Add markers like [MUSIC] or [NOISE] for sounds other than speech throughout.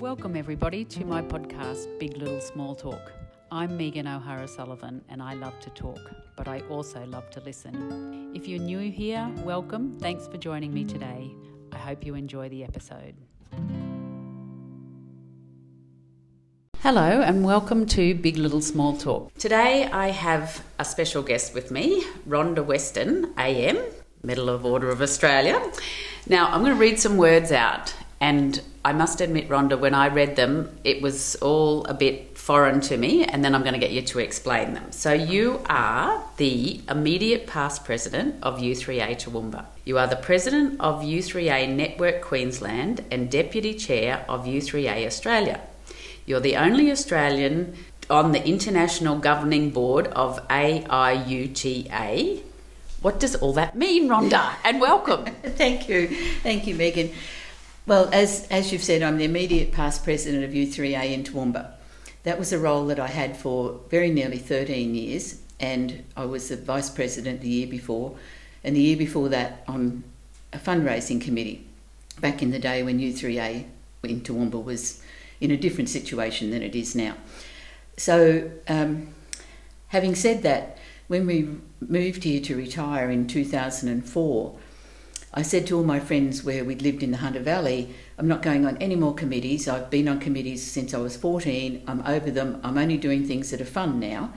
Welcome, everybody, to my podcast, Big Little Small Talk. I'm Megan O'Hara Sullivan, and I love to talk, but I also love to listen. If you're new here, welcome. Thanks for joining me today. I hope you enjoy the episode. Hello, and welcome to Big Little Small Talk. Today, I have a special guest with me, Rhonda Weston, AM, Medal of Order of Australia. Now, I'm going to read some words out, and I must admit, Rhonda, when I read them, it was all a bit foreign to me, and then I'm going to get you to explain them. So, you are the immediate past president of U3A Toowoomba. You are the president of U3A Network Queensland and deputy chair of U3A Australia. You're the only Australian on the international governing board of AIUTA. What does all that mean, Rhonda? And welcome. [LAUGHS] Thank you. Thank you, Megan. Well, as, as you've said, I'm the immediate past president of U3A in Toowoomba. That was a role that I had for very nearly 13 years, and I was the vice president the year before, and the year before that on a fundraising committee back in the day when U3A in Toowoomba was in a different situation than it is now. So, um, having said that, when we moved here to retire in 2004, I said to all my friends where we'd lived in the Hunter Valley, I'm not going on any more committees. I've been on committees since I was 14. I'm over them. I'm only doing things that are fun now.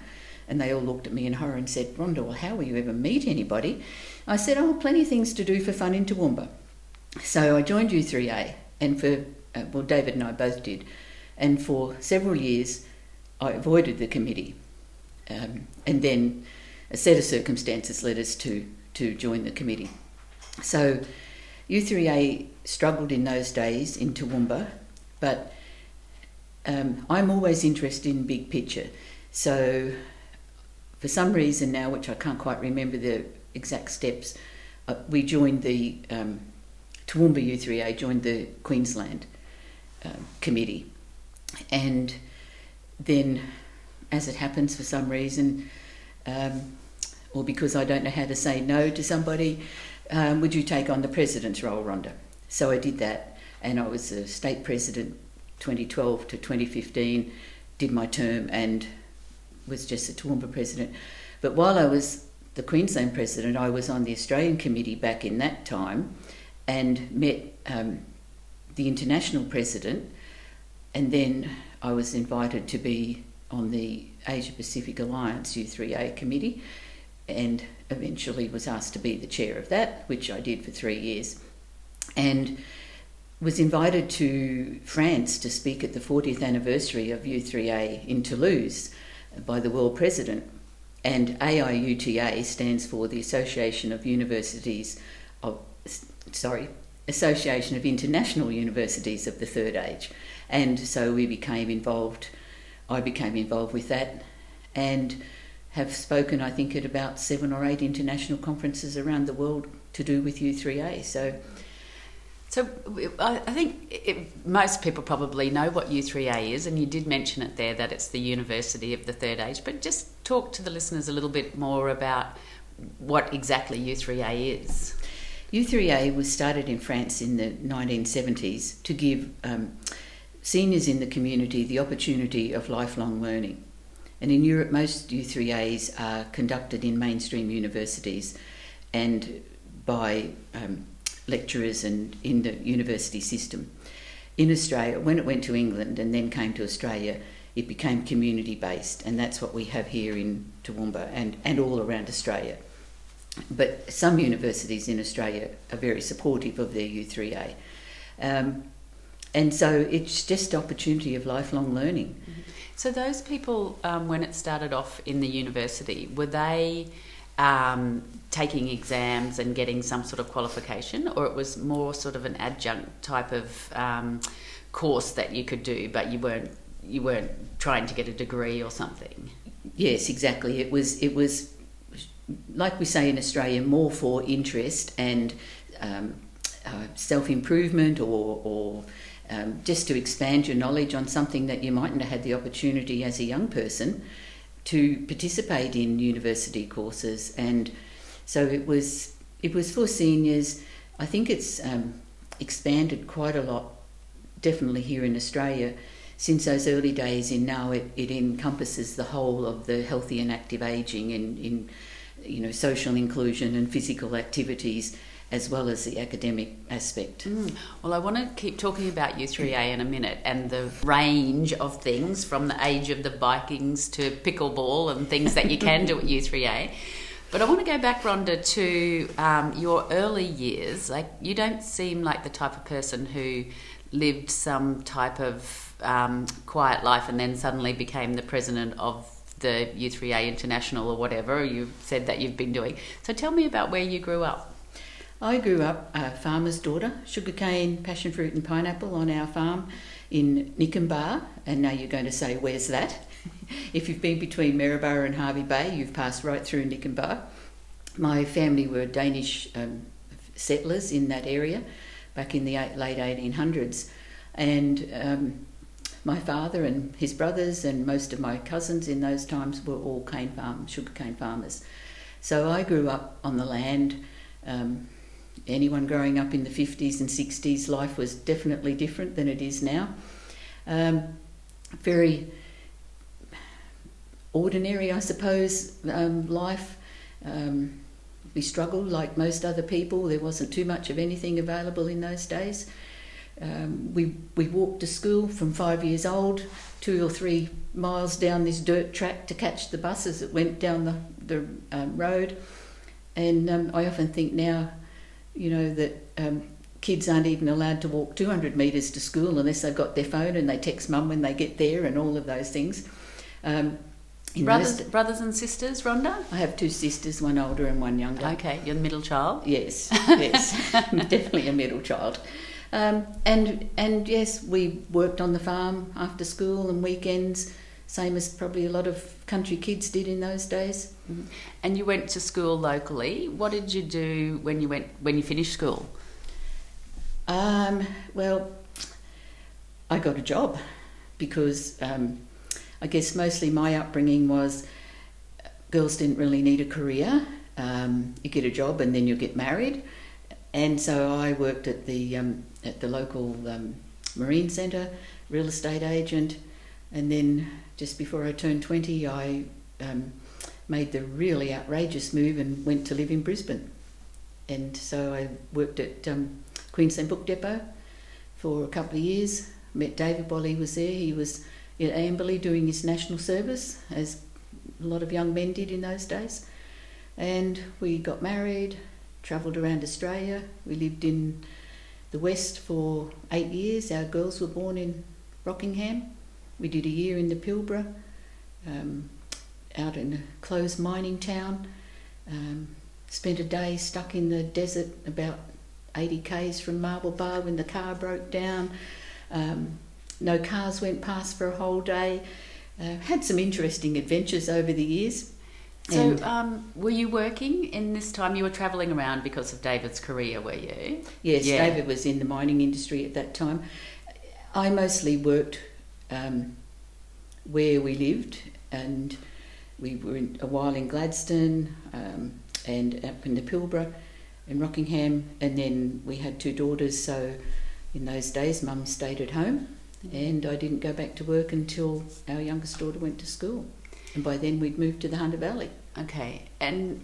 And they all looked at me in horror and said, Rhonda, well, how will you ever meet anybody? I said, oh, plenty of things to do for fun in Toowoomba. So I joined U3A, and for, uh, well, David and I both did. And for several years, I avoided the committee. Um, and then a set of circumstances led us to, to join the committee. So U3A struggled in those days in Toowoomba, but um, I'm always interested in big picture. So for some reason now, which I can't quite remember the exact steps, uh, we joined the um, Toowoomba U3A joined the Queensland um, committee, and then, as it happens for some reason, um, or because I don't know how to say no to somebody, um, would you take on the president's role, Rhonda? So I did that, and I was the state president 2012 to 2015, did my term, and was just a Toowoomba president. But while I was the Queensland president, I was on the Australian committee back in that time and met um, the international president, and then I was invited to be on the Asia Pacific Alliance U3A committee and eventually was asked to be the chair of that, which I did for three years, and was invited to France to speak at the 40th anniversary of U3A in Toulouse by the world president. And AIUTA stands for the Association of Universities of, sorry, Association of International Universities of the Third Age. And so we became involved, I became involved with that. And have spoken, I think, at about seven or eight international conferences around the world to do with U3A. So, so I think it, most people probably know what U3A is, and you did mention it there that it's the University of the Third Age. But just talk to the listeners a little bit more about what exactly U3A is. U3A was started in France in the 1970s to give um, seniors in the community the opportunity of lifelong learning. And in Europe, most U3As are conducted in mainstream universities and by um, lecturers and in the university system. In Australia, when it went to England and then came to Australia, it became community based, and that's what we have here in Toowoomba and, and all around Australia. But some universities in Australia are very supportive of their U3A. Um, and so it's just opportunity of lifelong learning. Mm-hmm. So those people, um, when it started off in the university, were they um, taking exams and getting some sort of qualification, or it was more sort of an adjunct type of um, course that you could do, but you weren't you weren't trying to get a degree or something? Yes, exactly. It was it was like we say in Australia, more for interest and um, uh, self improvement or, or um, just to expand your knowledge on something that you mightn't have had the opportunity as a young person to participate in university courses. And so it was it was for seniors. I think it's um, expanded quite a lot definitely here in Australia, since those early days in now, it, it encompasses the whole of the healthy and active ageing and in, you know, social inclusion and physical activities as well as the academic aspect. Mm. Well, I want to keep talking about U3A in a minute and the range of things from the age of the Vikings to pickleball and things that you can do at U3A. But I want to go back, Rhonda, to um, your early years. Like, you don't seem like the type of person who lived some type of um, quiet life and then suddenly became the president of the U3A International or whatever you've said that you've been doing. So tell me about where you grew up. I grew up a farmer's daughter, sugarcane, passion fruit, and pineapple on our farm in Nikenbah. And now you're going to say, where's that? [LAUGHS] if you've been between Maryborough and Hervey Bay, you've passed right through Nikenbah. My family were Danish um, settlers in that area back in the late 1800s. And um, my father and his brothers and most of my cousins in those times were all cane farm, sugarcane farmers. So I grew up on the land. Um, anyone growing up in the 50s and 60s, life was definitely different than it is now. Um, very ordinary, I suppose, um, life. Um, we struggled like most other people. There wasn't too much of anything available in those days. Um, we, we walked to school from five years old, two or three miles down this dirt track to catch the buses that went down the, the um, road. And um, I often think now, you know, that um, kids aren't even allowed to walk 200 metres to school unless they've got their phone and they text mum when they get there and all of those things. Um, brothers, most, brothers and sisters, Rhonda? I have two sisters, one older and one younger. Okay, you're the middle child? Yes, [LAUGHS] yes, [LAUGHS] definitely a middle child. Um, and and yes, we worked on the farm after school and weekends, same as probably a lot of country kids did in those days. Mm-hmm. And you went to school locally. What did you do when you went when you finished school? Um, well, I got a job because um, I guess mostly my upbringing was girls didn't really need a career. Um, you get a job and then you get married, and so I worked at the um, at the local um, marine centre, real estate agent, and then just before I turned 20, I um, made the really outrageous move and went to live in Brisbane. And so I worked at um, Queensland Book Depot for a couple of years. Met David while he was there. He was at Amberley doing his national service, as a lot of young men did in those days. And we got married, travelled around Australia. We lived in the West for eight years. Our girls were born in Rockingham. We did a year in the Pilbara, um, out in a closed mining town. Um, spent a day stuck in the desert about 80 k's from Marble Bar when the car broke down. Um, no cars went past for a whole day. Uh, had some interesting adventures over the years. So, um, were you working in this time? You were travelling around because of David's career, were you? Yes, yeah. David was in the mining industry at that time. I mostly worked um, where we lived, and we were in, a while in Gladstone um, and up in the Pilbara in Rockingham, and then we had two daughters, so in those days, mum stayed at home, and I didn't go back to work until our youngest daughter went to school. And by then, we'd moved to the Hunter Valley. Okay. And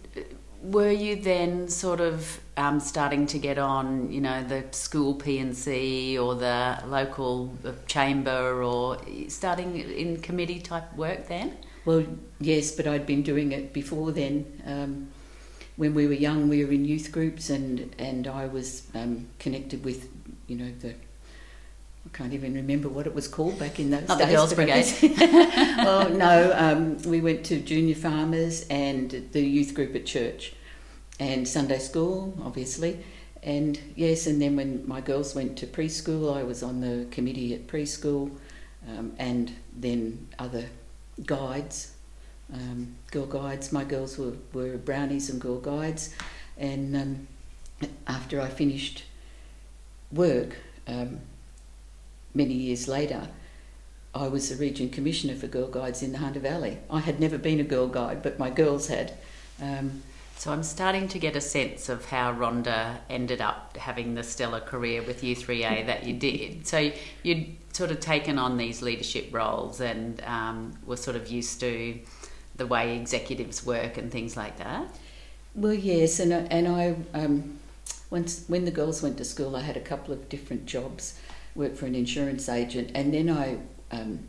were you then sort of um, starting to get on, you know, the school P&C or the local chamber or starting in committee type work then? Well, yes, but I'd been doing it before then. Um, when we were young, we were in youth groups, and, and I was um, connected with, you know, the I can't even remember what it was called back in those Not days. the Girls Brigade. [LAUGHS] well, no, um, we went to junior farmers and the youth group at church and Sunday school, obviously. And yes, and then when my girls went to preschool, I was on the committee at preschool um, and then other guides, um, girl guides. My girls were, were brownies and girl guides. And um, after I finished work, um, many years later, I was the region commissioner for Girl Guides in the Hunter Valley. I had never been a girl guide, but my girls had. Um, So I'm starting to get a sense of how Rhonda ended up having the stellar career with U3A that you did. So you'd sort of taken on these leadership roles and um, were sort of used to the way executives work and things like that. Well, yes, and and I um, once when the girls went to school, I had a couple of different jobs. Worked for an insurance agent, and then I um,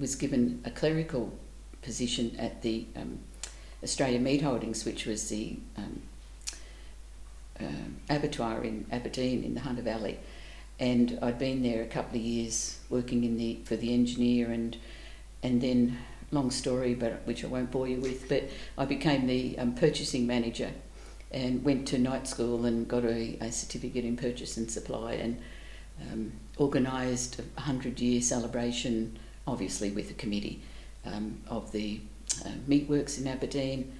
was given a clerical position at the um, Australia Meat Holdings, which was the um, uh, abattoir in Aberdeen in the Hunter Valley, and I'd been there a couple of years working in the for the engineer and and then long story, but which I won't bore you with. But I became the um, purchasing manager and went to night school and got a, a certificate in purchase and supply and um, organised a hundred year celebration, obviously with a committee um, of the uh, meatworks in Aberdeen,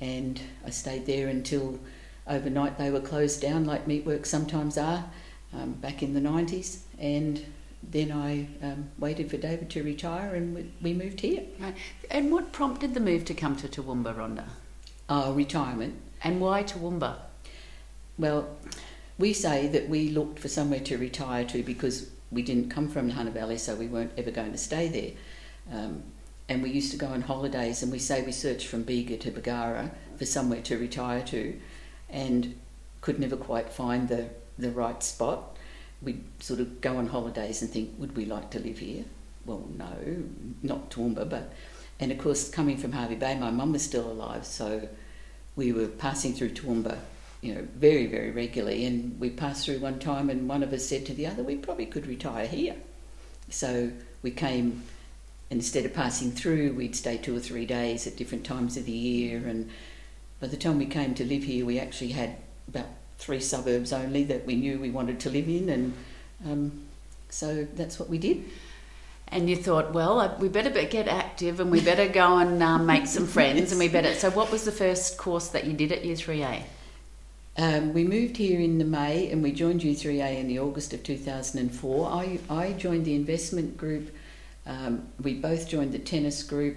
and I stayed there until overnight they were closed down, like meatworks sometimes are, um, back in the 90s, and then I um, waited for David to retire and we, we moved here. Right. And what prompted the move to come to Toowoomba, Rhonda? Oh, retirement. And why Toowoomba? Well, we say that we looked for somewhere to retire to because we didn't come from the Hunter Valley, so we weren't ever going to stay there. Um, and we used to go on holidays, and we say we searched from Bega to Bargara for somewhere to retire to, and could never quite find the, the right spot. We'd sort of go on holidays and think, would we like to live here? Well, no, not Toowoomba, but. And of course, coming from Hervey Bay, my mum was still alive, so we were passing through Toowoomba, you know, very, very regularly. And we passed through one time, and one of us said to the other, we probably could retire here. So we came instead of passing through, we'd stay two or three days at different times of the year. And by the time we came to live here, we actually had about three suburbs only that we knew we wanted to live in, and um, so that's what we did. And you thought, well, uh, we better get active, and we better go and um, make some friends, yes. and we better. [LAUGHS] So, what was the first course that you did at U3A? Um, we moved here in the May, and we joined U3A in the August of 2004. I I joined the investment group um, we both joined the tennis group.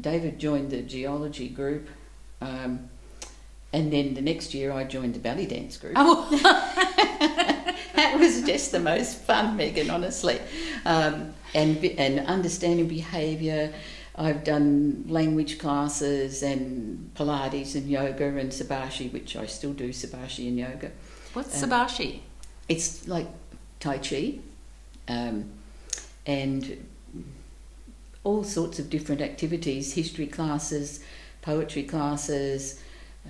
David joined the geology group. Um, and then the next year I joined the belly dance group. Oh. [LAUGHS] [LAUGHS] that was just the most fun, Megan, honestly. Um, and, and understanding behaviour. I've done language classes and Pilates and yoga and Shibashi, which I still do Shibashi and yoga. What's um, Shibashi? It's like Tai Chi. Um, and all sorts of different activities history classes, poetry classes.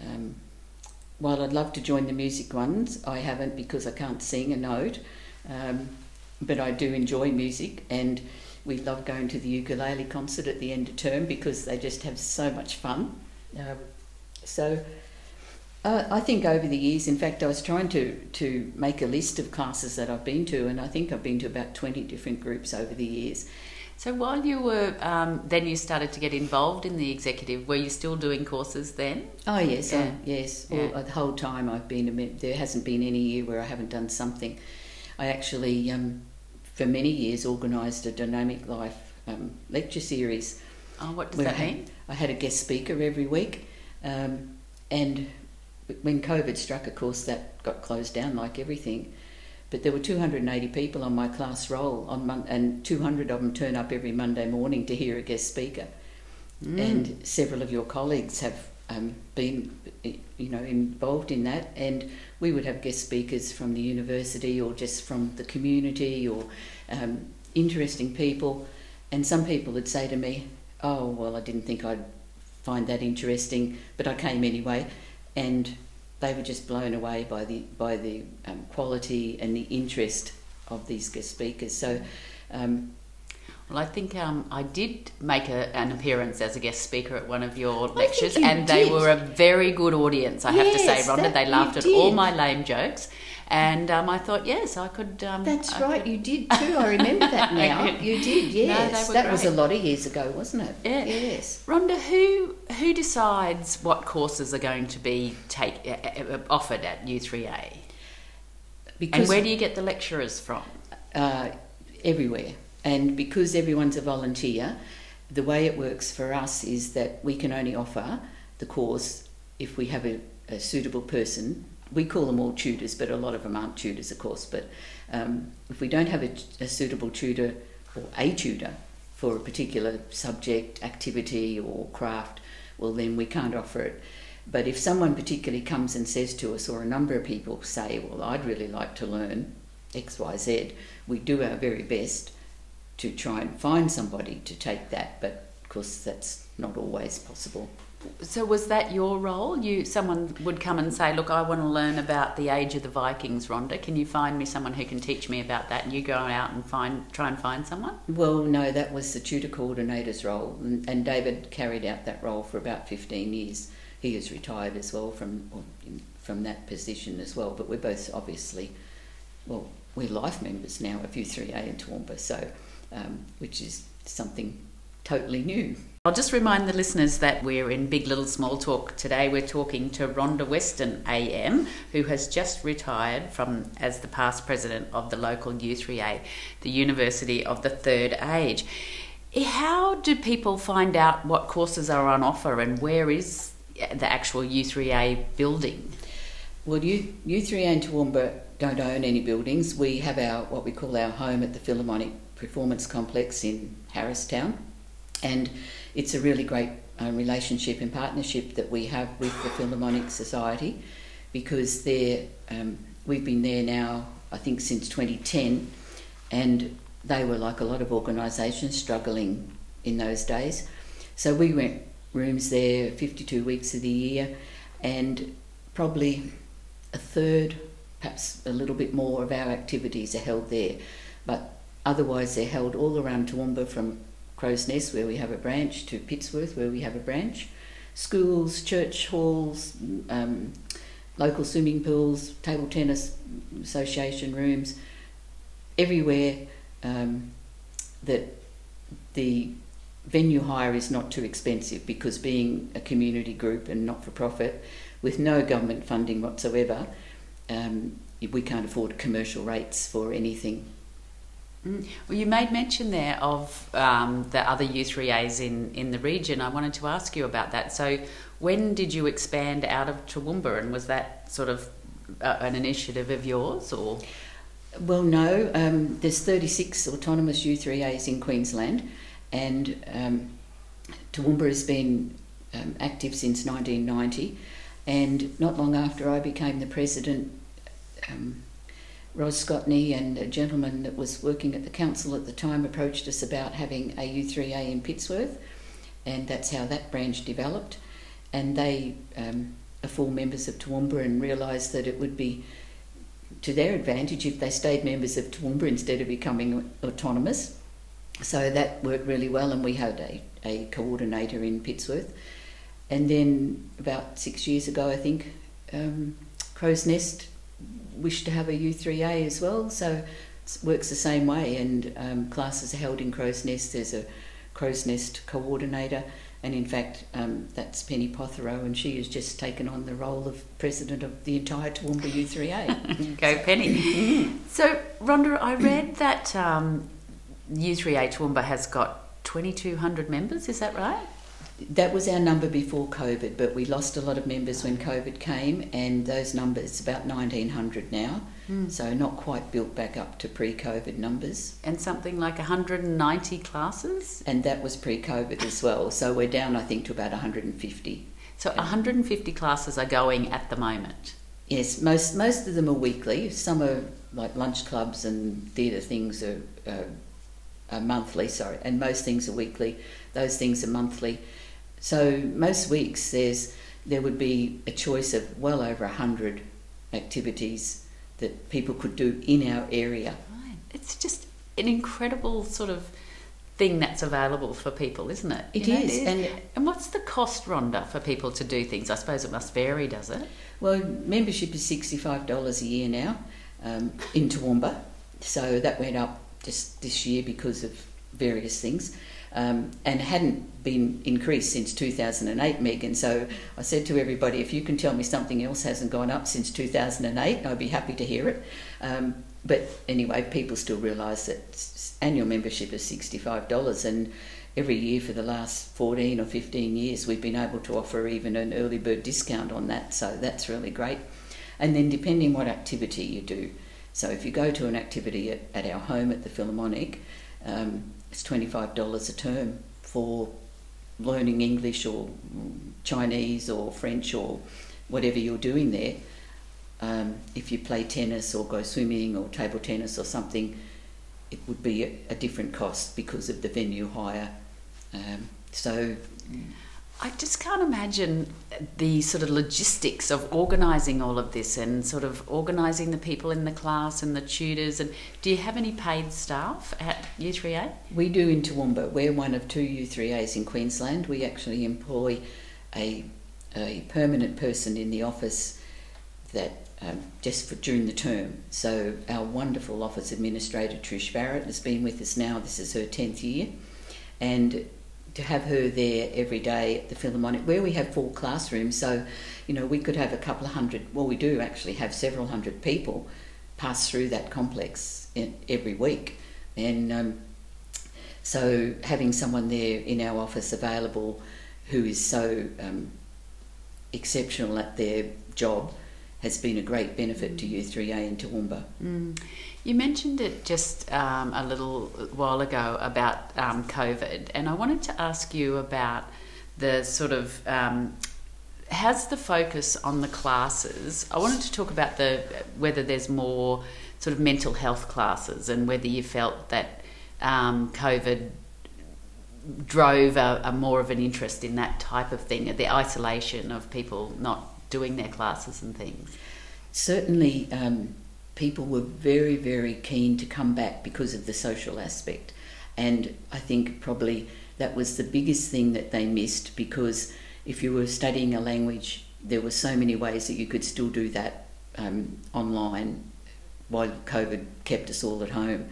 Um, while I'd love to join the music ones, I haven't because I can't sing a note. Um, but I do enjoy music and we love going to the ukulele concert at the end of term because they just have so much fun. Um, so uh, I think over the years, in fact, I was trying to, to make a list of classes that I've been to, and I think I've been to about 20 different groups over the years. So while you were, um, then you started to get involved in the executive. Were you still doing courses then? Oh yes, yeah. I, yes. Yeah. All, the whole time I've been, a, there hasn't been any year where I haven't done something. I actually, um, for many years, organised a dynamic life um, lecture series. Oh, what does that I mean? Had, I had a guest speaker every week, um, and when COVID struck, of course, that got closed down like everything. But there were 280 people on my class roll, on Mon- and 200 of them turn up every Monday morning to hear a guest speaker. Mm. And several of your colleagues have um, been, you know, involved in that. And we would have guest speakers from the university or just from the community or um, interesting people. And some people would say to me, "Oh, well, I didn't think I'd find that interesting, but I came anyway." And they were just blown away by the by the um, quality and the interest of these guest speakers. So. Um, well, I think um, I did make a, an appearance as a guest speaker at one of your lectures, and did. they were a very good audience. I yes, have to say, Rhonda, they laughed at all my lame jokes, and um, I thought, yes, I could. Um, That's I right, could... you did too. I remember that [LAUGHS] now. you did, yes. No, that great. was a lot of years ago, wasn't it? Yeah. Yes. Rhonda, who who decides what courses are going to be take uh, offered at U3A? Because and where do you get the lecturers from? Uh, everywhere. And because everyone's a volunteer, the way it works for us is that we can only offer the course if we have a, a, suitable person, we call them all tutors, but a lot of them aren't tutors, of course. But um, if we don't have a, a suitable tutor or a tutor for a particular subject, activity, or craft, well, then we can't offer it. But if someone particularly comes and says to us, or a number of people say, Well, I'd really like to learn XYZ, we do our very best to try and find somebody to take that, but of course that's not always possible. So was that your role? You someone would come and say, "Look, I want to learn about the age of the Vikings, Rhonda. Can you find me someone who can teach me about that?" And you go out and find try and find someone. Well, no, that was the tutor coordinator's role, and, and David carried out that role for about fifteen years. He is retired as well from from that position as well. But we're both obviously, well, we're life members now of U3A in Toowoomba, so um, which is something totally new. I'll just remind the listeners that we're in Big Little Small Talk today. We're talking to Rhonda Weston AM, who has just retired from as the past president of the local U3A, the University of the Third Age. How do people find out what courses are on offer and where is the actual U3A building? Well, U, U3A and Toowoomba don't own any buildings. We have our what we call our home at the Philharmonic Performance Complex in Harristown, and it's a really great uh, relationship and partnership that we have with the Philharmonic Society because they um, we've been there now I think since 2010, and they were like a lot of organisations struggling in those days. So we rent rooms there 52 weeks of the year, and probably a third perhaps a little bit more of our activities are held there. But otherwise, they're held all around Toowoomba from Crow's Nest, where we have a branch, to Pittsworth, where we have a branch. Schools, church halls, um, local swimming pools, table tennis association rooms, everywhere um, that the venue hire is not too expensive because being a community group and not for profit with no government funding whatsoever, um, we can't afford commercial rates for anything. Mm. Well, you made mention there of um, the other U3As in, in the region. I wanted to ask you about that. So, when did you expand out of Toowoomba, and was that sort of uh, an initiative of yours, or? Well, no. Um, there's 36 autonomous U3As in Queensland, and um, Toowoomba has been um, active since 1990. And not long after I became the president, um, Ros Scotney and a gentleman that was working at the council at the time approached us about having a U3A in Pittsworth, and that's how that branch developed. And they um, are full members of Toowoomba and realised that it would be to their advantage if they stayed members of Toowoomba instead of becoming autonomous. So that worked really well, and we had a, a coordinator in Pittsworth. And then about six years ago, I think, um, Crow's Nest wished to have a U3A as well, so it works the same way. And um, classes are held in Crow's Nest. There's a Crow's Nest coordinator, and in fact, um, that's Penny Pothero, and she has just taken on the role of president of the entire Toowoomba U3A. [LAUGHS] Go, Penny. [LAUGHS] so, Rhonda, I read that um, U3A Toowoomba has got 2,200 members, is that right? That was our number before COVID, but we lost a lot of members when COVID came, and those numbers about 1900 now, mm. so not quite built back up to pre-COVID numbers. And something like 190 classes, and that was pre-COVID as well. So we're down, I think, to about 150. So 150 classes are going at the moment. Yes, most most of them are weekly. Some are like lunch clubs and theatre things are, uh, are monthly. Sorry, and most things are weekly. Those things are monthly. So most weeks there's there would be a choice of well over a hundred activities that people could do in our area. Right. It's just an incredible sort of thing that's available for people, isn't it? It you is. Know, and, and what's the cost, Rhonda, for people to do things? I suppose it must vary, does it? Well, membership is $65 a year now um, in Toowoomba. So that went up just this year because of various things um, and hadn't been increased since 2008, Megan. So I said to everybody, if you can tell me something else hasn't gone up since 2008, I'd be happy to hear it. Um, but anyway, people still realise that annual membership is $65 and every year for the last 14 or 15 years, we've been able to offer even an early bird discount on that, so that's really great. And then, depending what activity you do, so if you go to an activity at, at our home at the Philharmonic, um, it's $25 a term for learning English or Chinese or French or whatever you're doing there. Um, if you play tennis or go swimming or table tennis or something, it would be a, a different cost because of the venue hire. Um, so I just can't imagine the sort of logistics of organising all of this and sort of organising the people in the class and the tutors. And do you have any paid staff at U3A? We do in Toowoomba. We're one of two U3As in Queensland. We actually employ a, a permanent person in the office that um, just for during the term. So our wonderful office administrator Trish Barrett has been with us now. This is her tenth year, and to have her there every day at the Philharmonic, where we have four classrooms, so you know we could have a couple of hundred. Well, we do actually have several hundred people pass through that complex in, every week, and um, so having someone there in our office available who is so um, exceptional at their job has been a great benefit to U3A in Toowoomba. Mm. You mentioned it just um, a little while ago about um, COVID, and I wanted to ask you about the sort of um, has the focus on the classes. I wanted to talk about the whether there's more sort of mental health classes and whether you felt that um, COVID drove a, a more of an interest in that type of thing, the isolation of people not doing their classes and things? Certainly, um, people were very, very keen to come back because of the social aspect. And I think probably that was the biggest thing that they missed because if you were studying a language, there were so many ways that you could still do that um, online while COVID kept us all at home.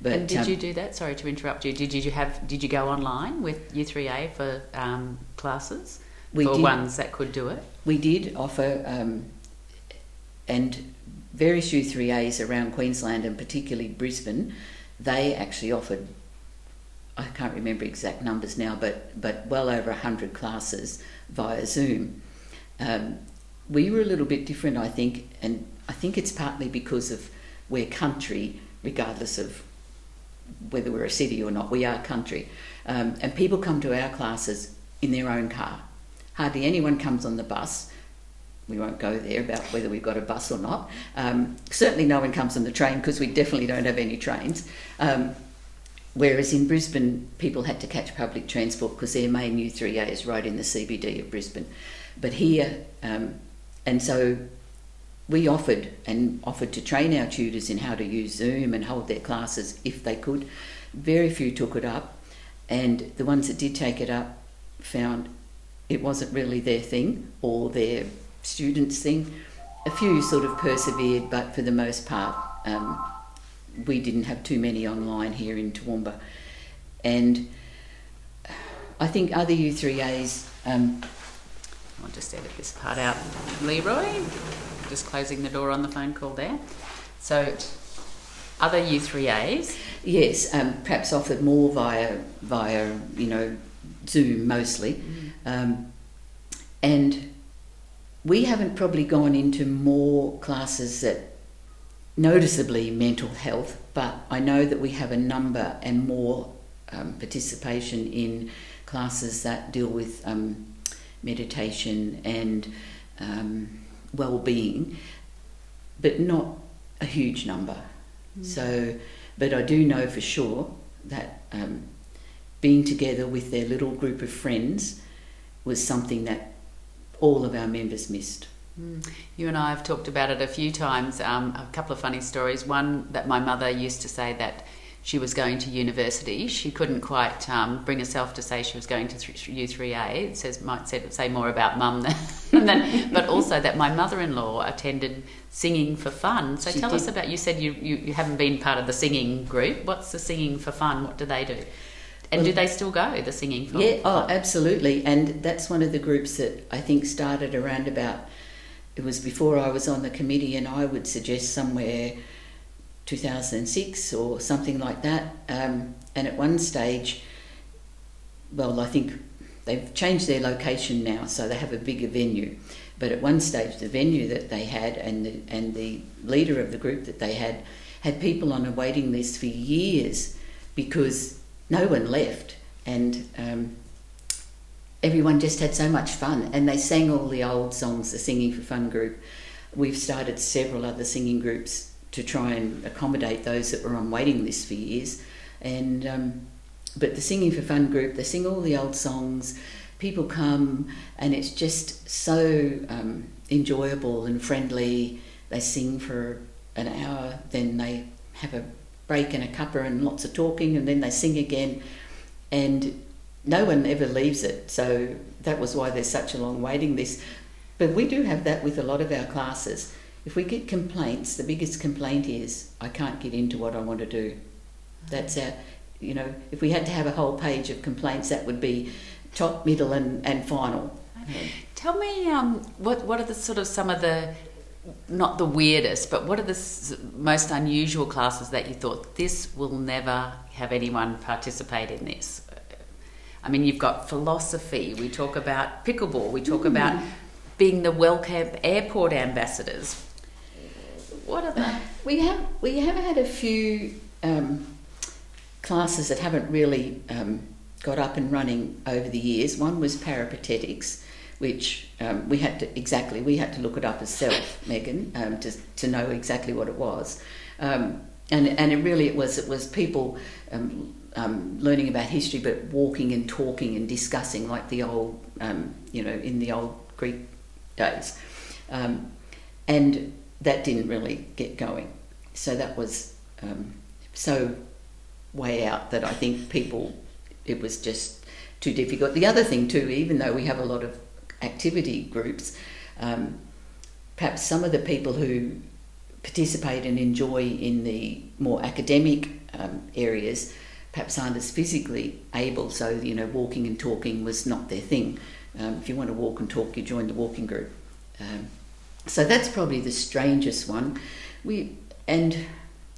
But, and did um, you do that? Sorry to interrupt you. Did you have? Did you go online with U3A for um, classes? We for did, ones that could do it. We did offer, um, and various U3As around Queensland and particularly Brisbane, they actually offered. I can't remember exact numbers now, but but well over hundred classes via Zoom. Um, we were a little bit different, I think, and I think it's partly because of we're country, regardless of whether we're a city or not. We are country, um, and people come to our classes in their own car. Hardly anyone comes on the bus. We won't go there about whether we've got a bus or not. Um, certainly, no one comes on the train because we definitely don't have any trains. Um, whereas in Brisbane, people had to catch public transport because their main U3A is right in the CBD of Brisbane. But here, um, and so we offered and offered to train our tutors in how to use Zoom and hold their classes if they could. Very few took it up, and the ones that did take it up found it wasn't really their thing or their students' thing. A few sort of persevered, but for the most part, um, we didn't have too many online here in Toowoomba. And I think other U3As. Um, I'll just edit this part out. Leroy, just closing the door on the phone call there. So, other U3As? Yes, um, perhaps offered more via, via you know, Zoom mostly. Mm. Um, and we haven't probably gone into more classes that noticeably mental health, but I know that we have a number and more um, participation in classes that deal with um, meditation and um, well-being, but not a huge number. Mm. So, but I do know for sure that um, being together with their little group of friends was something that all of our members missed. Mm. You and I have talked about it a few times. Um, a couple of funny stories. One that my mother used to say that she was going to university. She couldn't quite um, bring herself to say she was going to U3A. It says might say, say more about mum [LAUGHS] than, than, but also that my mother-in-law attended singing for fun. So she tell did. us about. You said you, you, you haven't been part of the singing group. What's the singing for fun? What do they do? And well, do they still go the singing? For yeah, oh, absolutely. And that's one of the groups that I think started around about. It was before I was on the committee, and I would suggest somewhere 2006 or something like that. Um, and at one stage, well, I think they've changed their location now, so they have a bigger venue. But at one stage, the venue that they had and the, and the leader of the group that they had had people on a waiting list for years because no one left and um, everyone just had so much fun and they sang all the old songs, the Singing for Fun group. We've started several other singing groups to try and accommodate those that were on waiting lists for years. And um, but the Singing for Fun group, they sing all the old songs. People come, and it's just so um, enjoyable and friendly. They sing for an hour, then they have a break and a cuppa and lots of talking, and then they sing again. And no one ever leaves it, so that was why there's such a long waiting list. But we do have that with a lot of our classes. If we get complaints, the biggest complaint is, I can't get into what I want to do. That's our, you know, if we had to have a whole page of complaints, that would be top, middle, and, and final. Tell me, um, what what are the sort of some of the not the weirdest, but what are the most unusual classes that you thought this will never have anyone participate in this? I mean, you've got philosophy. We talk about pickleball. We talk mm. about being the Wellcamp Airport ambassadors. What are the? We have we have had a few um, classes that haven't really um, got up and running over the years. One was peripatetics, which um, we had to exactly we had to look it up ourselves, Megan, um, to to know exactly what it was, um, and and it really it was it was people. Um, um, learning about history, but walking and talking and discussing like the old, you know, in the old Greek days, and that didn't really get going. So that was so way out that I think people, it was just too difficult. The other thing, too, even though we have a lot of activity groups, um, perhaps some of the people who participate and enjoy in the more academic um, areas perhaps aren't as physically able, so you know, walking and talking was not their thing. Um, if you want to walk and talk, you join the walking group. Um, so that's probably the strangest one. We and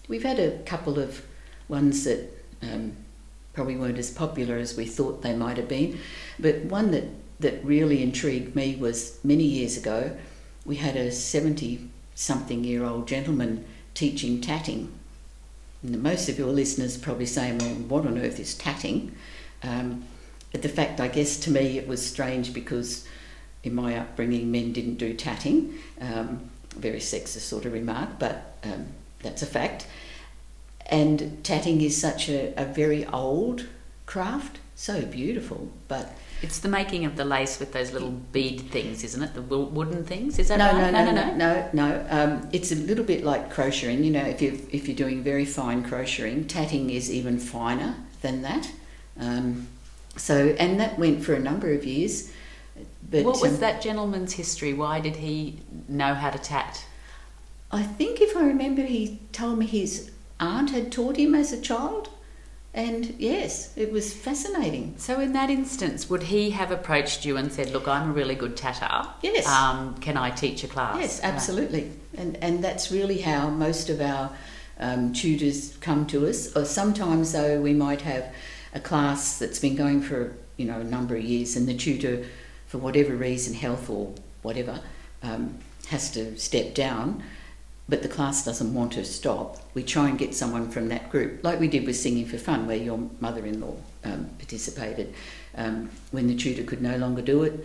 we've had a couple of ones that um, probably weren't as popular as we thought they might have been. But one that, that really intrigued me was many years ago, we had a 70 something year old gentleman teaching tatting. And most of your listeners probably saying, well, what on earth is tatting? Um, but the fact, I guess, to me, it was strange because in my upbringing, men didn't do tatting. Um, very sexist sort of remark, but um, that's a fact. And tatting is such a, a very old craft, so beautiful, but it's the making of the lace with those little bead things, isn't it? The wooden things, is that no, right? No, no, no, no, no. no. Um, it's a little bit like crocheting. You know, if you if you're doing very fine crocheting, tatting is even finer than that. Um, so, and that went for a number of years. But what was um, that gentleman's history? Why did he know how to tat? I think, if I remember, he told me his aunt had taught him as a child. And yes, it was fascinating. So, in that instance, would he have approached you and said, "Look, I'm a really good tatter. Yes. Um, can I teach a class?" Yes, absolutely. And and that's really how most of our um, tutors come to us. Or sometimes, though, we might have a class that's been going for you know a number of years, and the tutor, for whatever reason, health or whatever, um, has to step down but the class doesn't want to stop, we try and get someone from that group, like we did with Singing for Fun, where your mother in law um, participated. Um, when the tutor could no longer do it,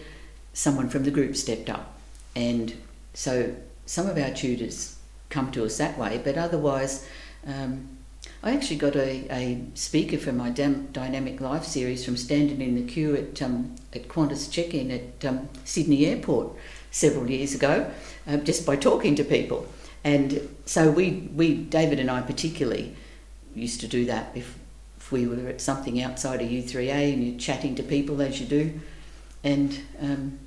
someone from the group stepped up. And so some of our tutors come to us that way, but otherwise, um, I actually got a, a speaker for my Dam- Dynamic Life series from standing in the queue at, um, at Qantas check in at um, Sydney Airport several years ago, uh, just by talking to people. And so we, we, David and I particularly, used to do that if, if we were at something outside of U3A and you're chatting to people as you do. And, um,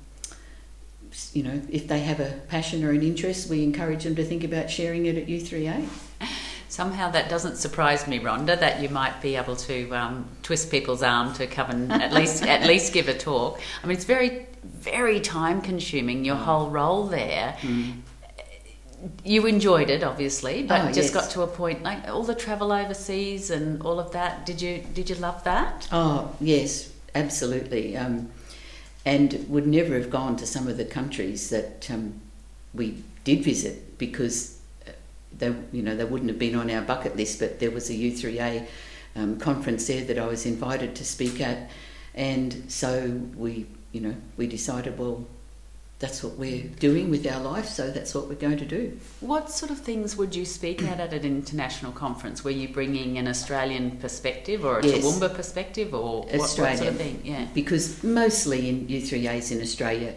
you know, if they have a passion or an interest, we encourage them to think about sharing it at U3A. Somehow that doesn't surprise me, Rhonda, that you might be able to um, twist people's arm to come and at least at [LAUGHS] least give a talk. I mean, it's very very time consuming your mm. whole role there, mm you enjoyed it obviously but oh, just yes. got to a point like all the travel overseas and all of that did you did you love that oh yes absolutely. Um, and would never have gone to some of the countries that um, we did visit because uh, they, you know, they wouldn't have been on our bucket list. But there was a U3A um, conference there that I was invited to speak at, and so we, you know, we decided, well, that's what we're doing with our life, so that's what we're going to do. What sort of things would you speak at at an international conference? Were you bringing an Australian perspective or a yes. Toowoomba perspective or Australian, what, what sort of thing? Yeah. Because mostly in U3As in Australia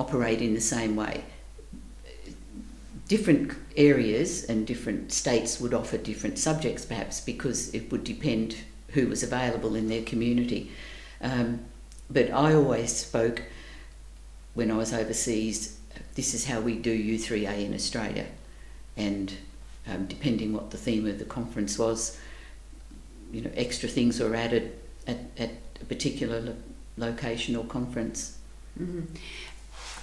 operate in the same way. Different areas and different states would offer different subjects, perhaps, because it would depend who was available in their community. Um, but I always spoke when I was overseas, this is how we do U3A in Australia. And um, depending what the theme of the conference was, you know, extra things were added at, at a particular lo- location or conference. Mm-hmm.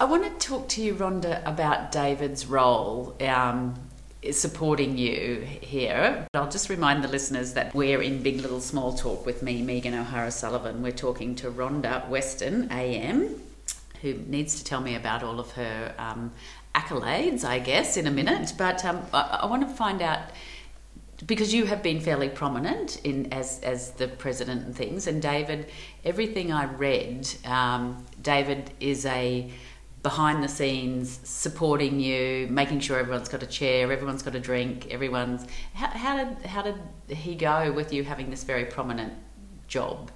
I want to talk to you, Rhonda, about David's role um, supporting you here. I'll just remind the listeners that we're in Big Little Small Talk with me, Megan O'Hara Sullivan. We're talking to Rhonda Weston, AM, who needs to tell me about all of her um, accolades, I guess, in a minute. But um, I, I, want to find out because you have been fairly prominent in as as the president and things. And David, everything I read, um, David is a behind the scenes supporting you, making sure everyone's got a chair, everyone's got a drink, everyone's. How, how did how did he go with you having this very prominent job?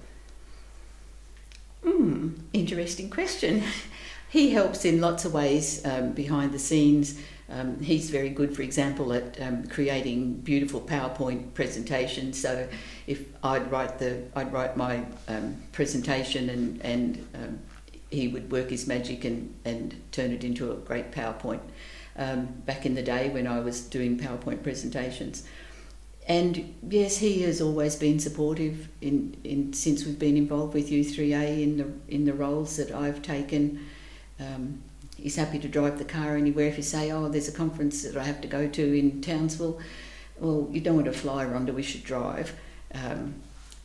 Hmm, interesting question. [LAUGHS] he helps in lots of ways um, behind the scenes. Um, he's very good, for example, at um, creating beautiful PowerPoint presentations. So, if I'd write the, I'd write my um, presentation, and and um, he would work his magic and and turn it into a great PowerPoint. Um, back in the day when I was doing PowerPoint presentations, and yes, he has always been supportive in, in since we've been involved with U3A in the in the roles that I've taken. Um, he's happy to drive the car anywhere. If you say, "Oh, there's a conference that I have to go to in Townsville," well, you don't want to fly, Rhonda. We should drive, um,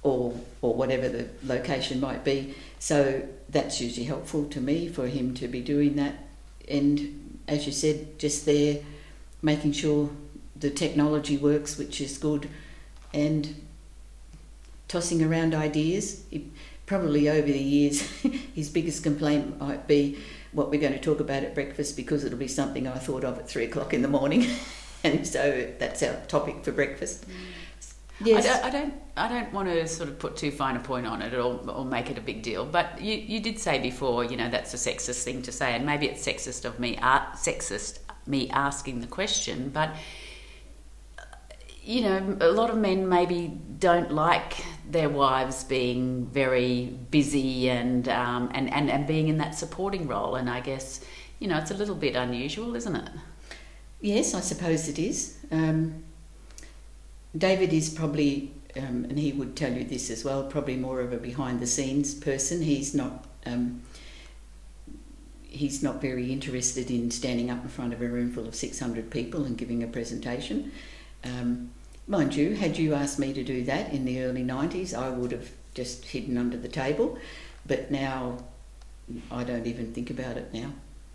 or or whatever the location might be. So that's usually helpful to me for him to be doing that. And as you said, just there, making sure the technology works, which is good, and tossing around ideas. He, probably over the years, [LAUGHS] his biggest complaint might be what we're going to talk about at breakfast because it'll be something I thought of at three o'clock in the morning, [LAUGHS] and so that's our topic for breakfast. Yes. I don't, I don't, I don't. want to sort of put too fine a point on it or, or make it a big deal. But you, you did say before, you know, that's a sexist thing to say, and maybe it's sexist of me, uh, sexist me asking the question. But you know, a lot of men maybe don't like their wives being very busy and, um, and, and, and being in that supporting role. And I guess, you know, it's a little bit unusual, isn't it? Yes, I suppose it is. Um, David is probably, um, and he would tell you this as well, probably more of a behind the scenes person. He's not. Um, he's not very interested in standing up in front of a room full of 600 people and giving a presentation. Um, Mind you, had you asked me to do that in the early 90s, I would have just hidden under the table. But now I don't even think about it now.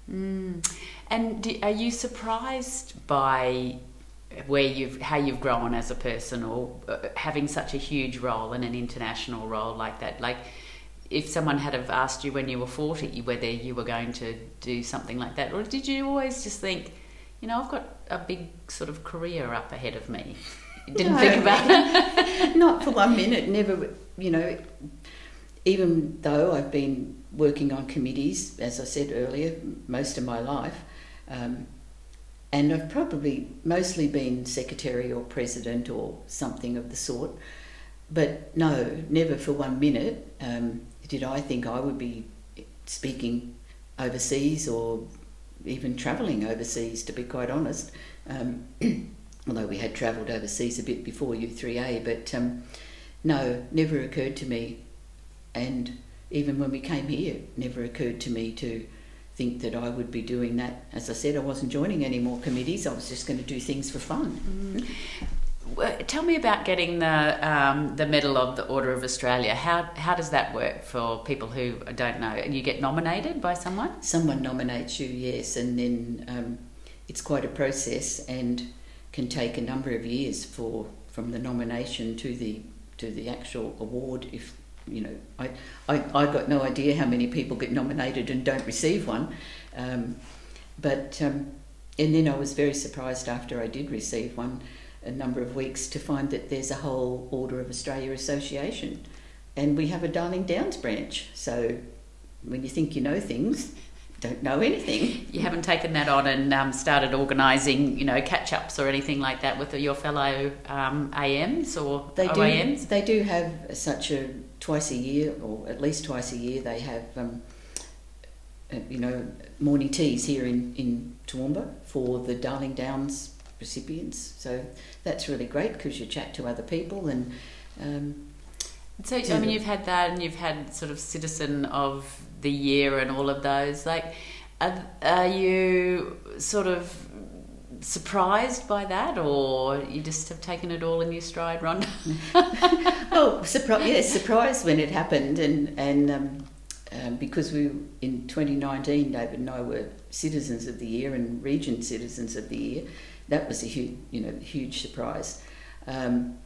Mm. And do, are you surprised by where you've how you've grown as a person, or uh, having such a huge role in an international role like that? Like, if someone had have asked you when you were forty whether you were going to do something like that, or did you always just think, you know, I've got a big sort of career up ahead of me? Didn't no, think about it? [LAUGHS] not for one minute. Never, you know, even though I've been working on committees, as I said earlier, most of my life, um, and I've probably mostly been secretary or president or something of the sort. But no, never for one minute um, did I think I would be speaking overseas or even travelling overseas, to be quite honest. Um, [CLEARS THROAT] although we had travelled overseas a bit before U3A, but um, no, never occurred to me. And even when we came here, never occurred to me to think that I would be doing that. As I said, I wasn't joining any more committees, I was just going to do things for fun. Mm. tell me about getting the um, the Medal of the Order of Australia. How how does that work for people who don't know? You get nominated by someone. Someone nominates you, yes, and then um, it's quite a process and can take a number of years for from the nomination to the to the actual award. If you know, I I I got no idea how many people get nominated and don't receive one, um, but um, and then I was very surprised after I did receive one a number of weeks to find that there's a whole Order of Australia association, and we have a Darling Downs branch. So when you think you know things, don't know anything. You haven't taken that on and um, started organising, you know, catch ups or anything like that with your fellow um, AMs or they OAMs? Do, they do have such a twice a year, or at least twice a year, they have, um, uh, you know, morning teas here in, in Toowoomba for the Darling Downs recipients. So that's really great because you chat to other people and. Um, so I mean, you've had that, and you've had sort of citizen of the year and all of those. Like, are, are you sort of surprised by that, or you just have taken it all in your stride, Rhonda? [LAUGHS] oh, surprise! Yes, surprised when it happened, and and um, um, because we in 2019, David and I were citizens of the year and region citizens of the year. That was a huge, you know, huge surprise. Um,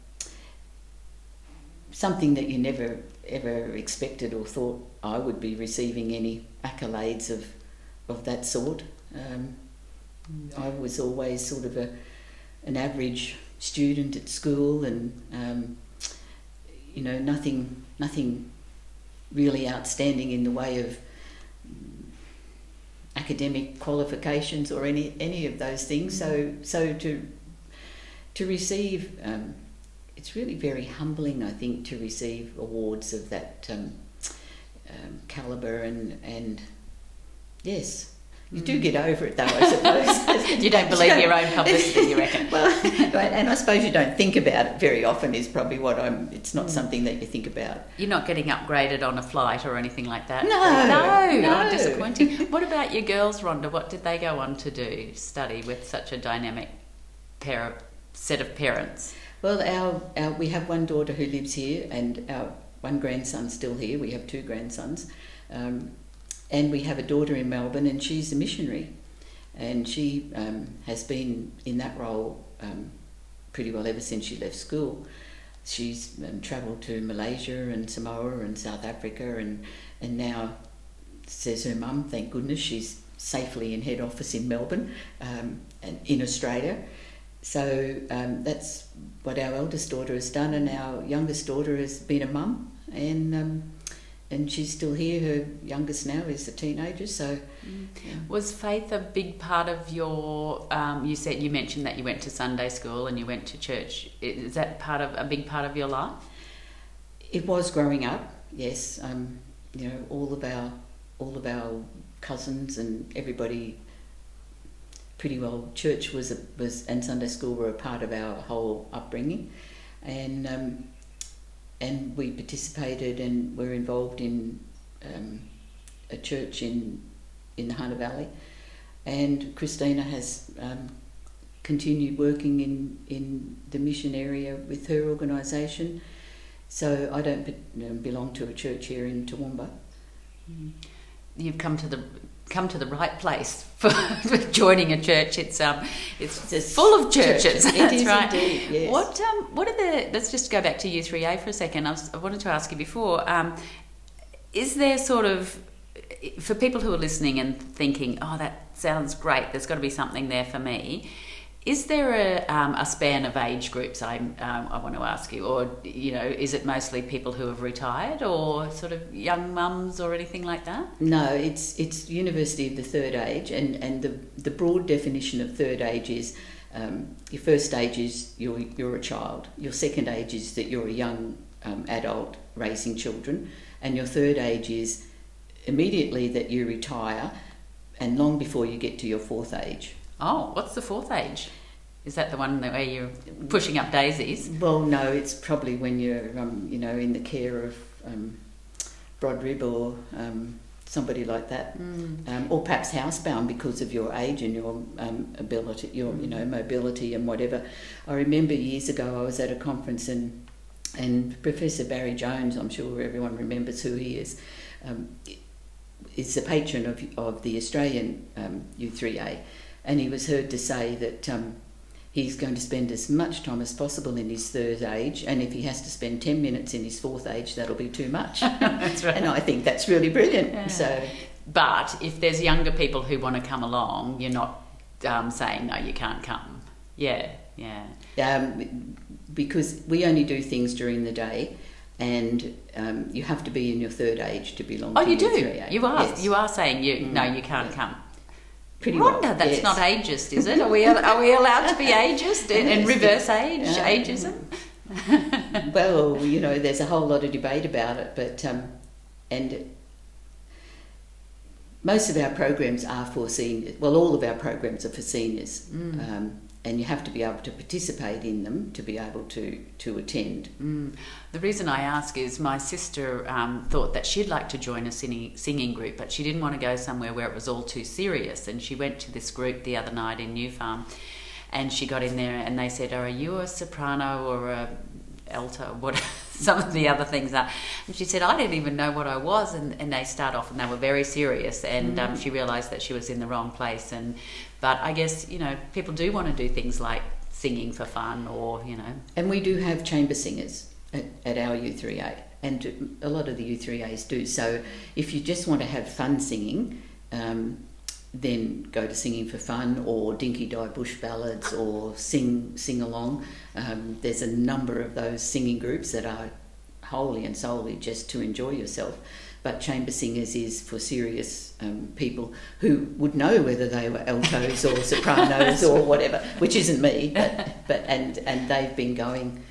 something that you never ever expected or thought I would be receiving any accolades of of that sort. Um, I was always sort of a an average student at school, and um, you know nothing nothing really outstanding in the way of academic qualifications or any any of those things. So so to to receive um, it's really very humbling, I think, to receive awards of that um, um, calibre and and yes, you do mm. get over it though, I suppose. [LAUGHS] you don't believe your own publicity, you reckon? [LAUGHS] well, and I suppose you don't think about it very often. Is probably what I'm. It's not mm. something that you think about. You're not getting upgraded on a flight or anything like that. No, no, no. Oh, disappointing. what about your girls, Rhonda? What did they go on to do? Study with such a dynamic pair of, set of parents. Well, our, our we have one daughter who lives here, and our one grandson still here. We have two grandsons, um, and we have a daughter in Melbourne, and she's a missionary, and she um, has been in that role um, pretty well ever since she left school. She's um, travelled to Malaysia and Samoa and South Africa, and and now says her mum, thank goodness she's safely in head office in Melbourne, um, and in Australia so um, that's what our eldest daughter has done, and our youngest daughter has been a mum, and um, and she's still here. Her youngest now is a teenager. So, mm. yeah. was faith a big part of your? Um, you said you mentioned that you went to Sunday school and you went to church. Is that part of a big part of your life? It was growing up. Yes, um, you know, all of our all of our cousins and everybody pretty well church was a, was and Sunday school were a part of our whole upbringing, and um, and we participated and were involved in um, a church in in the Hunter Valley, and Christina has um, continued working in in the mission area with her organisation. So I don't be, belong to a church here in Toowoomba. You've come to the come to the right place [LAUGHS] for, joining a church. It's um, it's, it's full of churches. churches. That's right. Indeed, yes. What um, what are the? Let's just go back to U three A for a second. I, was, I wanted to ask you before. Um, is there sort of for people who are listening and thinking, oh, that sounds great. There's got to be something there for me. Is there a, um, a span of age groups? I um, I want to ask you, or you know, is it mostly people who have retired, or sort of young mums, or anything like that? No, it's it's university of the third age, and and the the broad definition of third age is um, your first stage is you're you're a child. Your second age is that you're a young um, adult raising children, and your third age is immediately that you retire, and long before you get to your fourth age. Oh, what's the fourth age? Is that the one where you're pushing up daisies? Well, no, it's probably when you're, um, you know, in the care of um, or um, somebody like that, Mm. um, or perhaps housebound because of your age and your um, ability, your you know mobility and whatever. I remember years ago I was at a conference and and Professor Barry Jones, I'm sure everyone remembers who he is, um, is the patron of of the Australian um, U3A, and he was heard to say that. Um, He's going to spend as much time as possible in his third age, and if he has to spend 10 minutes in his fourth age, that'll be too much. [LAUGHS] That's right. And I think that's really brilliant. Yeah. So, But if there's younger people who want to come along, you're not um, saying no, you can't come. Yeah, yeah. um, because we only do things during the day, and um, you have to be in your third age to belong Oh, to you do. U3A. You are. Yes. You are saying you no, Mm, you can't yeah. come. Pretty Rhonda, well, that's yes. not ageist, is it? [LAUGHS] Are we are we allowed to be [LAUGHS] ageist and, and reverse age Yeah. ageism? [LAUGHS] well, you know, there's a whole lot of debate about it, but um, and most of our programs are for seniors. Well, all of our programs are for seniors, Mm. um, and you have to be able to participate in them to be able to to attend. Mm. The reason I ask is my sister um, thought that she'd like to join a singing, singing group, but she didn't want to go somewhere where it was all too serious. And she went to this group the other night in New Farm, and she got in there, and they said, "Are you a soprano or a alto? [LAUGHS] What some of the other things are?" And she said, "I didn't even know what I was." And, and they start off, and they were very serious, and um, she realised that she was in the wrong place. And but I guess you know people do want to do things like singing for fun, or you know. And we do have chamber singers at, at our U3A, and a lot of the U3As do. So if you just want to have fun singing, um, then go to Singing for Fun or Dinky Die Bush Ballads or Sing Sing Along. Um, there's a number of those singing groups that are wholly and solely just to enjoy yourself. But chamber singers is for serious um, people who would know whether they were altos or [LAUGHS] sopranos or whatever, which isn't me. [LAUGHS] But, but and and they've been going.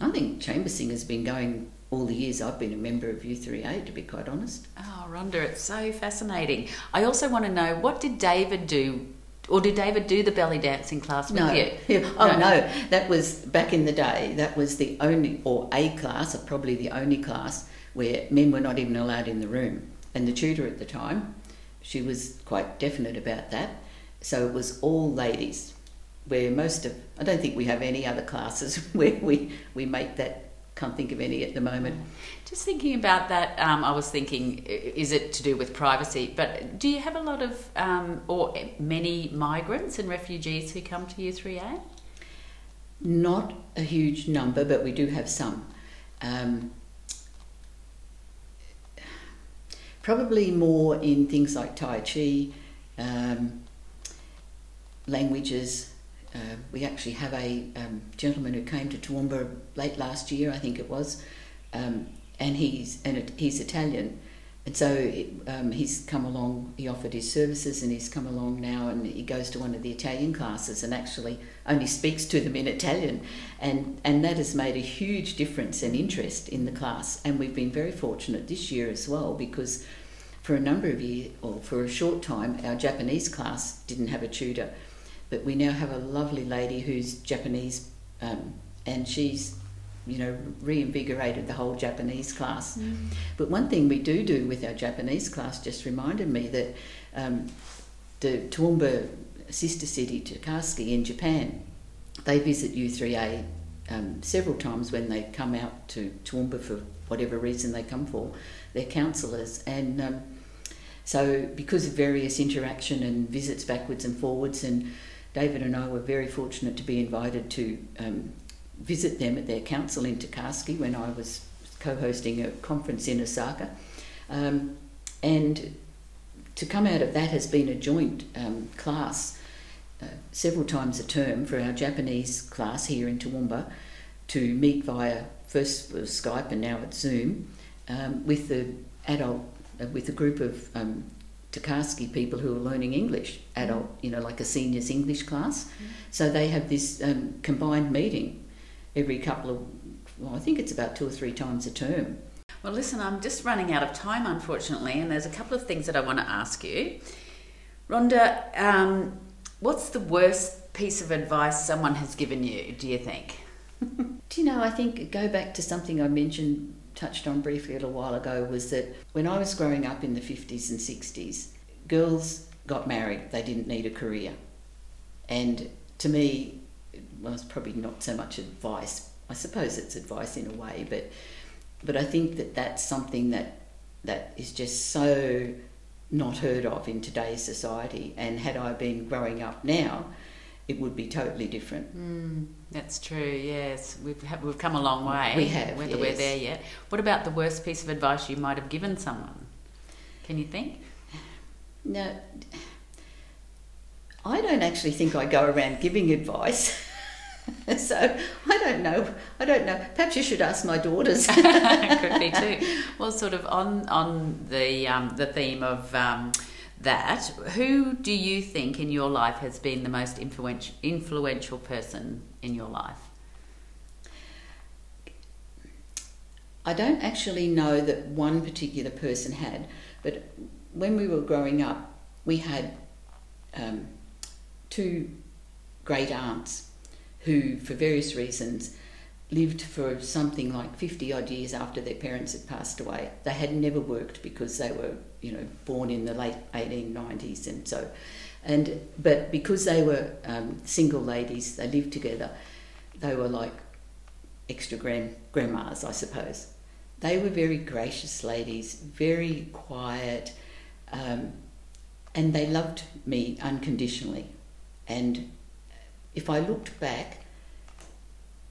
I think chamber singers been going all the years I've been a member of U3A. To be quite honest. Oh, Rhonda, it's so fascinating. I also want to know what did David do, or did David do the belly dancing class with No. you? [LAUGHS] Yeah. Oh No. no. that was back in the day. That was the only, or a class, or probably the only class where men were not even allowed in the room. And the tutor at the time, she was quite definite about that. So it was all ladies. Where most of, I don't think we have any other classes [LAUGHS] where we we make that. Can't think of any at the moment. Just thinking about that, um, I was thinking, is it to do with privacy? But do you have a lot of, um, or many migrants and refugees who come to U3A? Not a huge number, but we do have some. Um, probably more in things like Tai Chi, um, languages. Uh, we actually have a um, gentleman who came to Toowoomba late last year, I think it was, um, and he's and he's Italian, and so um, he's come along. He offered his services, and he's come along now, and he goes to one of the Italian classes, and actually only speaks to them in Italian, and and that has made a huge difference and interest in the class. And we've been very fortunate this year as well because for a number of years, or for a short time, our Japanese class didn't have a tutor, but we now have a lovely lady who's Japanese, um, and she's, you know, reinvigorated the whole Japanese class. But one thing we do do with our Japanese class just reminded me that um, the Toowoomba sister city, Takatsuki in Japan, they visit U3A um, several times when they come out to Toowoomba for whatever reason they come for. They're counsellors, and um, so because of various interaction and visits backwards and forwards, and David and I were very fortunate to be invited to um, visit them at their council in Takatsuki when I was co-hosting a conference in Osaka, um, and to come out of that has been a joint um, class uh, several times a term for our Japanese class here in Toowoomba to meet via first was Skype and now it's Zoom um, with the adult uh, with a group of um, Takatsuki people who are learning English, adult, you know, like a seniors English class. So they have this um, combined meeting every couple of, well, I think it's about two or three times a term. Well, listen, I'm just running out of time, unfortunately, and there's a couple of things that I want to ask you. Rhonda, um, what's the worst piece of advice someone has given you, do you think? [LAUGHS] Do you know, I think go back to something I mentioned touched on briefly a little while ago was that when I was growing up in the 50s and 60s, girls got married, they didn't need a career. And to me, well, it's probably not so much advice. I suppose it's advice in a way, but but I think that that's something that that is just so not heard of in today's society. And had I been growing up now, it would be totally different. Mm, that's true. Yes, we've ha- we've come a long way. We have, whether yes. we're there yet. What about the worst piece of advice you might have given someone? Can you think? No. I don't actually think I go around giving advice. [LAUGHS] [LAUGHS] so I don't know. I don't know. Perhaps you should ask my daughters. [LAUGHS] Could be too. Well, sort of on on the um, the theme of um, that, who do you think in your life has been the most influential influential person in your life? I don't actually know that one particular person had, but when we were growing up, we had um, two great aunts who, for various reasons, lived for something like 50 odd years after their parents had passed away. They had never worked because they were, you know, born in the late 1890s and so. And, but because they were um, single ladies, they lived together, they were like extra grand, grandmas, I suppose. They were very gracious ladies, very quiet, um, and they loved me unconditionally. And if I looked back,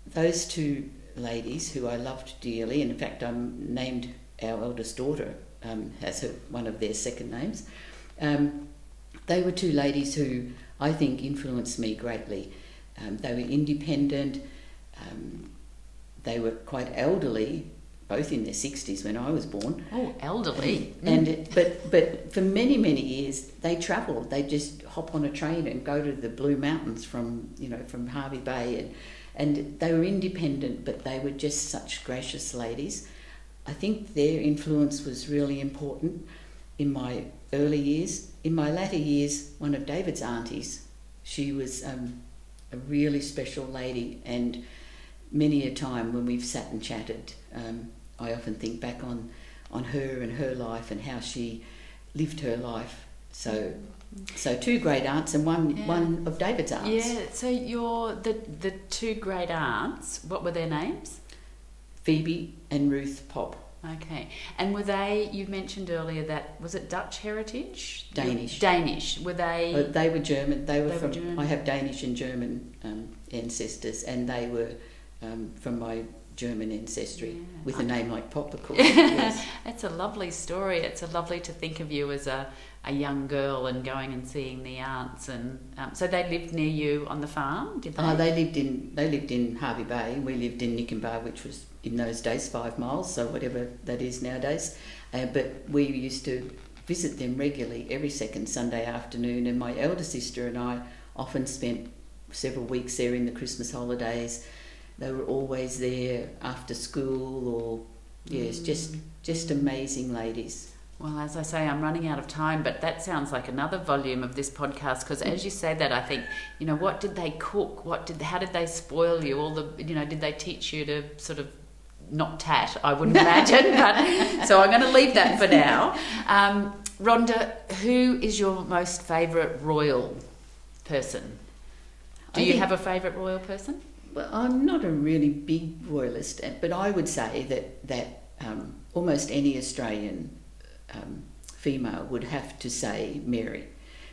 those two ladies who I loved dearly, and in fact, I named our eldest daughter um, as her, one of their second names. Um, they were two ladies who I think influenced me greatly. Um, they were independent. Um, they were quite elderly, both in their sixties when I was born. Oh, elderly. [CLEARS THROAT] And but but for many many years they travelled. They just hop on a train and go to the Blue Mountains from you know from Hervey Bay and and they were independent, but they were just such gracious ladies. I think their influence was really important in my early years. In my latter years, one of David's aunties, she was um, a really special lady, and many a time when we've sat and chatted, um, I often think back on, on her and her life and how she lived her life. So, so two great aunts and one Yeah. one of David's aunts. Yeah. So your the the two great aunts. What were their names? Phoebe and Ruth Pop. Okay. And were they? You mentioned earlier that was it Dutch heritage? Danish. Danish. Were they? Uh, they were German. They were They from. German. I have Danish and German um, ancestors, and they were um, from my German ancestry Yeah. with a name like Pop, of course. [LAUGHS] yes. It's a lovely story. It's a lovely to think of you as a, a young girl and going and seeing the aunts. And um, so they lived near you on the farm, did they? Oh, they lived in they lived in Hervey Bay. We lived in Nikenbah, which was in those days five miles, so whatever that is nowadays. Uh, but we used to visit them regularly every second Sunday afternoon, and my elder sister and I often spent several weeks there in the Christmas holidays. They were always there after school, or yes, just just amazing ladies. Well, as I say, I'm running out of time, but that sounds like another volume of this podcast. Because as you say that, I think, you know, what did they cook? What did? How did they spoil you? All the, you know, did they teach you to sort of not tat? I wouldn't [LAUGHS] imagine, but so I'm going to leave that for now. Um, Rhonda, who is your most favourite royal person? Do I you think- have a favourite royal person? Well, I'm not a really big royalist, but I would say that that um, almost any Australian um, female would have to say Mary,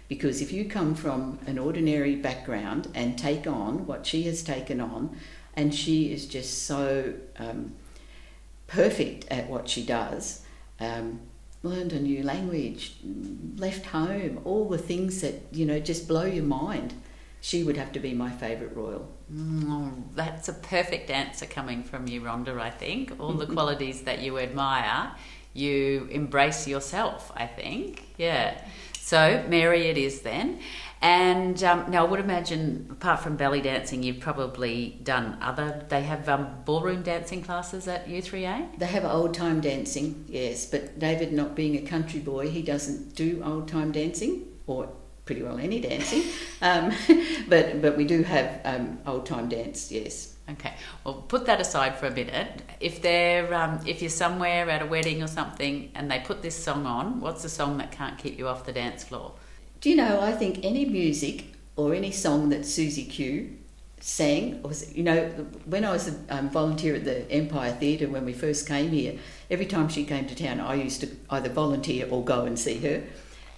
because if you come from an ordinary background and take on what she has taken on, and she is just so um, perfect at what she does. Um, learned a new language, left home, all the things that you know just blow your mind. She would have to be my favourite royal. Mm, that's a perfect answer coming from you, Rhonda, I think. All the qualities that you admire, you embrace yourself, I think. Yeah. So, Mary, it is then. And um, now, I would imagine, apart from belly dancing, you've probably done other. They have um, ballroom dancing classes at U3A. They have old time dancing, yes, but David, not being a country boy, he doesn't do old time dancing or pretty well any dancing. [LAUGHS] um, but but we do have um, old time dance, yes. Okay. Well, put that aside for a minute. If they're um, if you're somewhere at a wedding or something and they put this song on, what's the song that can't keep you off the dance floor? Do you know? I think any music or any song that Susie Q sang was you know when I was a um, volunteer at the Empire Theatre when we first came here every time she came to town I used to either volunteer or go and see her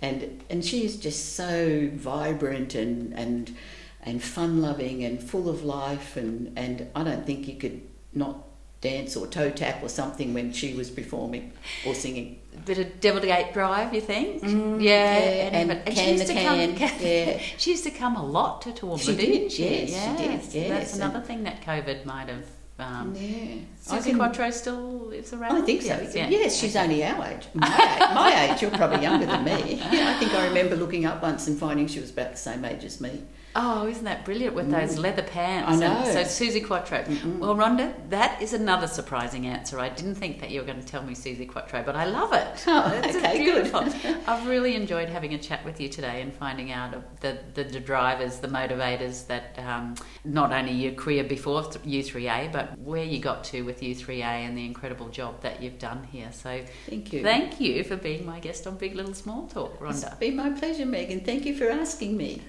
and and she is just so vibrant and and and fun loving and full of life and and I don't think you could not dance or toe tap or something when she was performing or singing. A bit of Devil Gate Drive, you think? Mm, yeah, yeah, and, and, Can she used to come. Can, [LAUGHS] yeah. she used to come a lot to Toowoomba, She didn't did, she? yes, she did, That's yes, another and- thing that COVID might have. Um, Yeah, Suzi Quatro still lives around. I think so. Yes, yeah. Yes, she's only our age. My, age. my age, you're probably younger than me. [LAUGHS] Yeah, I think I remember looking up once and finding she was about the same age as me. Oh, isn't that brilliant with those leather pants? Mm. I And know. so Suzi Quatro. Well, Rhonda, that is another surprising answer. I didn't think that you were going to tell me Suzi Quatro, but I love it. Oh, It's okay, good. beautiful. [LAUGHS] I've really enjoyed having a chat with you today and finding out the, the, the drivers, the motivators that um, not only your career before U3A, but where you got to with U3A and the incredible job that you've done here. So Thank you. thank you for being my guest on Big Little Small Talk, It's Rhonda. been my pleasure, Megan. Thank you for asking me.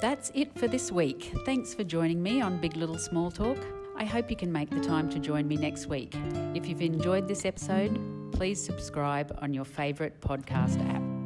That's it for this week. Thanks for joining me on Big Little Small Talk. I hope you can make the time to join me next week. If you've enjoyed this episode, please subscribe on your favourite podcast app.